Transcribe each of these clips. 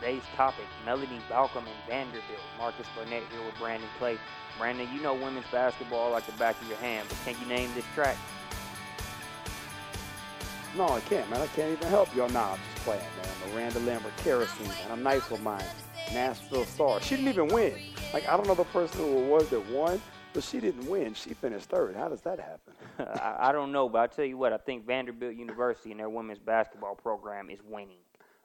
today's topic, Melanie Balcomb and Vanderbilt. Marques Burnett here with Brandon Clay. Brandon, you know women's basketball like the back of your hand, but can you name this track? No, I can't, man. I can't even help you. Oh, no, I'm just playing, man. Miranda Lambert, Kerosene, man. I'm nice with mine. Nashville Star. She didn't even win. Like, I don't know the person who it was that won, but she didn't win. She finished third. How does that happen? I, I don't know, but I'll tell you what, I think Vanderbilt University and their women's basketball program is winning.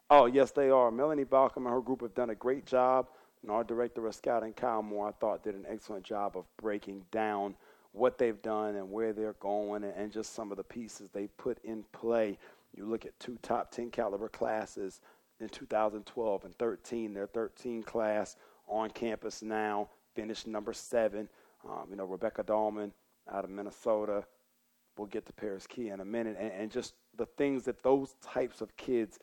Oh, yes, they are. Melanie Balcomb and her group have done a great job. And our director of scouting, Kyle Moore, I thought did an excellent job of breaking down what they've done and where they're going and, and just some of the pieces they put in play. You look at two top 10 caliber classes in 2012 and 13. Their 13 class on campus now, finished number seven. Um, you know, Rebekah Dahlman out of Minnesota. We'll get to Paris Key in a minute. And, and just the things that those types of kids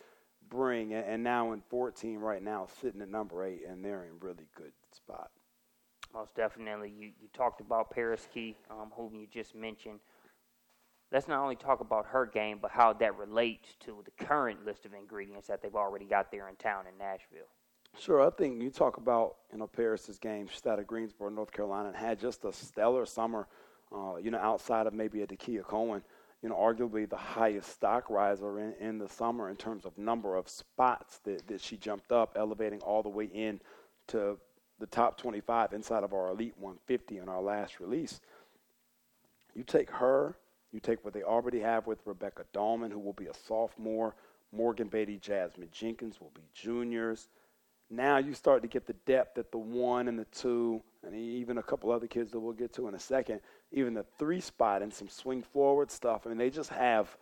bring. And, and now in 14 right now, sitting at number eight, and they're in really good spot. Most definitely. You, you talked about Paris Key, um, whom you just mentioned. Let's not only talk about her game, but how that relates to the current list of ingredients that they've already got there in town in Nashville. Sure, I think you talk about you know Paris's game. She's out of Greensboro, North Carolina, and had just a stellar summer. Uh, you know, outside of maybe a Dakia Cohen, you know, arguably the highest stock riser in, in the summer in terms of number of spots that, that she jumped up, elevating all the way in to the top 25 inside of our Elite 150 in our last release. You take her, you take what they already have with Rebekah Dahlman, who will be a sophomore, Morgan Beatty, Jasmine Jenkins will be juniors. Now you start to get the depth at the one and the two, and even a couple other kids that we'll get to in a second, even the three spot and some swing forward stuff. I mean, they just have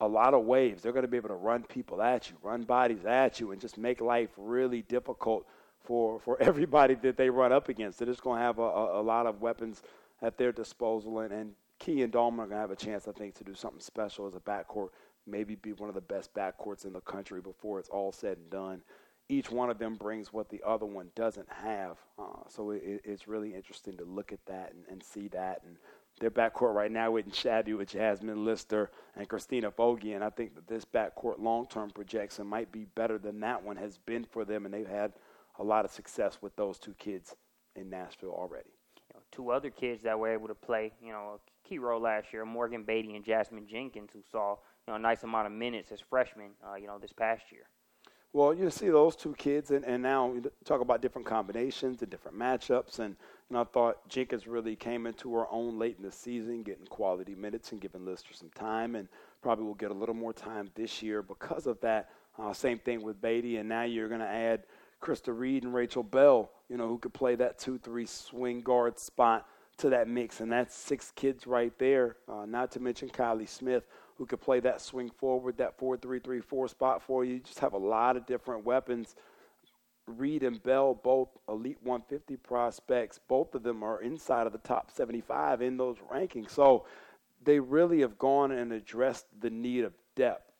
a lot of waves. They're going to be able to run people at you, run bodies at you, and just make life really difficult for, for everybody that they run up against. They're just going to have a, a, a, lot of weapons at their disposal, and, and Key and Dahlman are going to have a chance, I think, to do something special as a backcourt, maybe be one of the best backcourts in the country before it's all said and done. Each one of them brings what the other one doesn't have, uh, so it, it's really interesting to look at that and, and see that. And their backcourt right now with Shadu with Jasmine Lister and Christina Foggie, and I think that this backcourt long-term projection might be better than that one has been for them, and they've had – a lot of success with those two kids in Nashville already. You know, two other kids that were able to play, you know, a key role last year, Morgan Beatty and Jasmine Jenkins, who saw you know a nice amount of minutes as freshmen, uh, you know, this past year. Well, you see those two kids, and, and now we talk about different combinations and different matchups. And know, I thought Jenkins really came into her own late in the season, getting quality minutes and giving Lister some time, and probably will get a little more time this year because of that. Uh, same thing with Beatty, and now you're going to add Krista Reed and Rachel Bell, you know, who could play that 2 3 swing guard spot to that mix. And that's six kids right there, uh, not to mention Kylie Smith, who could play that swing forward, that 4 3 3 4 spot for you. You just have a lot of different weapons. Reed and Bell, both elite 150 prospects, both of them are inside of the top 75 in those rankings. So they really have gone and addressed the need of depth.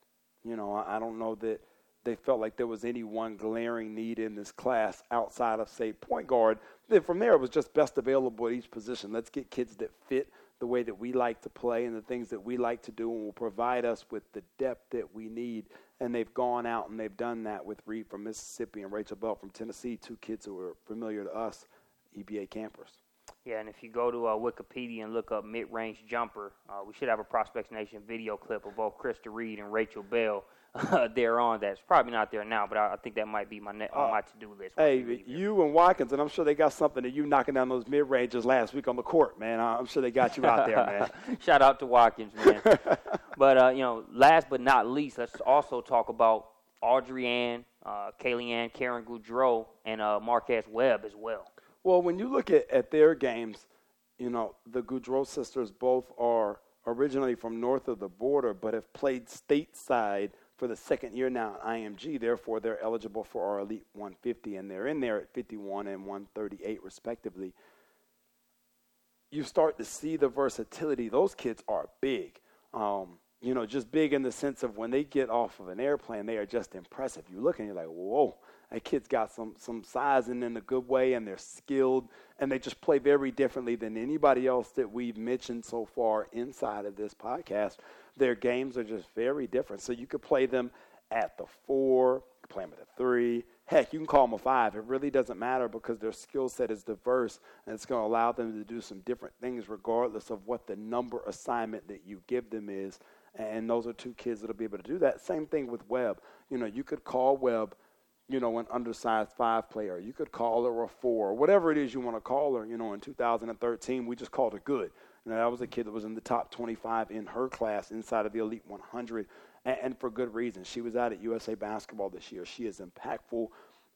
You know, I don't know that they felt like there was any one glaring need in this class outside of, say, point guard. Then from there, it was just best available at each position. Let's get kids that fit the way that we like to play and the things that we like to do and will provide us with the depth that we need. And they've gone out and they've done that with Reed from Mississippi and Rachel Bell from Tennessee, two kids who are familiar to us, EBA campers. Yeah, and if you go to uh, Wikipedia and look up mid-range jumper, uh, we should have a Prospects Nation video clip of both Krista Reed and Rachel Bell uh, there on that's probably not there now, but I, I think that might be my ne- on uh, my to-do list. Hey, you and Watkins, and I'm sure they got something that you knocking down those mid ranges last week on the court, man. I'm sure they got you out there, man. Shout out to Watkins, man. but uh, you know, last but not least, let's also talk about Audrey Ann, uh, Kaylee Ann, Caron Goudreau, and uh, Marquez Webb as well. Well, when you look at, at their games, you know the Goudreau sisters both are originally from north of the border, but have played stateside for the second year now at IMG. Therefore, they're eligible for our Elite 150, and they're in there at 51 and 138, respectively. You start to see the versatility. Those kids are big. Um, you know, just big in the sense of when they get off of an airplane, they are just impressive. You look and you're like, whoa, that kid's got some some size and in a good way, and they're skilled, and they just play very differently than anybody else that we've mentioned so far inside of this podcast their games are just very different. So you could play them at the four, play them at the three, Heck, you can call them a five. It really doesn't matter because their skill set is diverse and it's going to allow them to do some different things regardless of what the number assignment that you give them is. And those are two kids that'll be able to do that. Same thing with Webb. You know, you could call Webb, you know, an undersized five player. You could call her a four, whatever it is you want to call her. You know, in 2013, we just called her good. You know, that was a kid that was in the top 25 in her class inside of the Elite 100 and, and for good reason. She was out at USA Basketball this year. She is impactful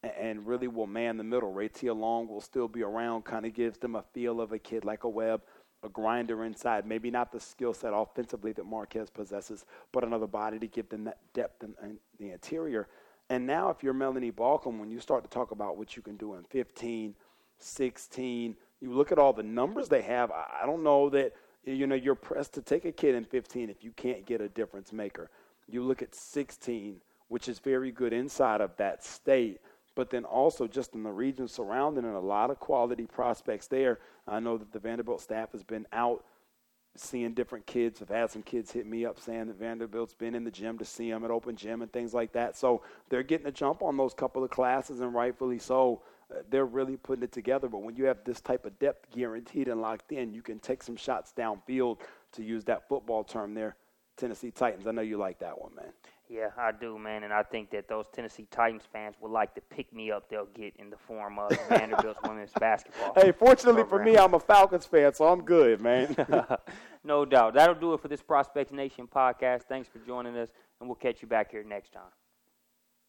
and, and really will man the middle. Raytia Long will still be around, kind of gives them a feel of a kid like a Webb, a grinder inside. Maybe not the skill set offensively that Marquez possesses, but another body to give them that depth in, in the interior. And now, if you're Melanie Balcomb, when you start to talk about what you can do in 15, 16, you look at all the numbers they have. I don't know that you know you're pressed to take a kid in 15 if you can't get a difference maker. You look at 16, which is very good inside of that state, but then also just in the region surrounding and a lot of quality prospects there. I know that the Vanderbilt staff has been out seeing different kids. I've had some kids hit me up saying that Vanderbilt's been in the gym to see them at open gym and things like that. So they're getting a jump on those couple of classes, and rightfully so. Uh, they're really putting it together. But when you have this type of depth guaranteed and locked in, you can take some shots downfield, to use that football term there, Tennessee Titans. I know you like that one, man. Yeah, I do, man, and I think that those Tennessee Titans fans would like the pick me up they'll get in the form of Vanderbilt's women's basketball. Hey, fortunately program. for me, I'm a Falcons fan, so I'm good, man. no doubt. That'll do it for this Prospect Nation podcast. Thanks for joining us, and we'll catch you back here next time.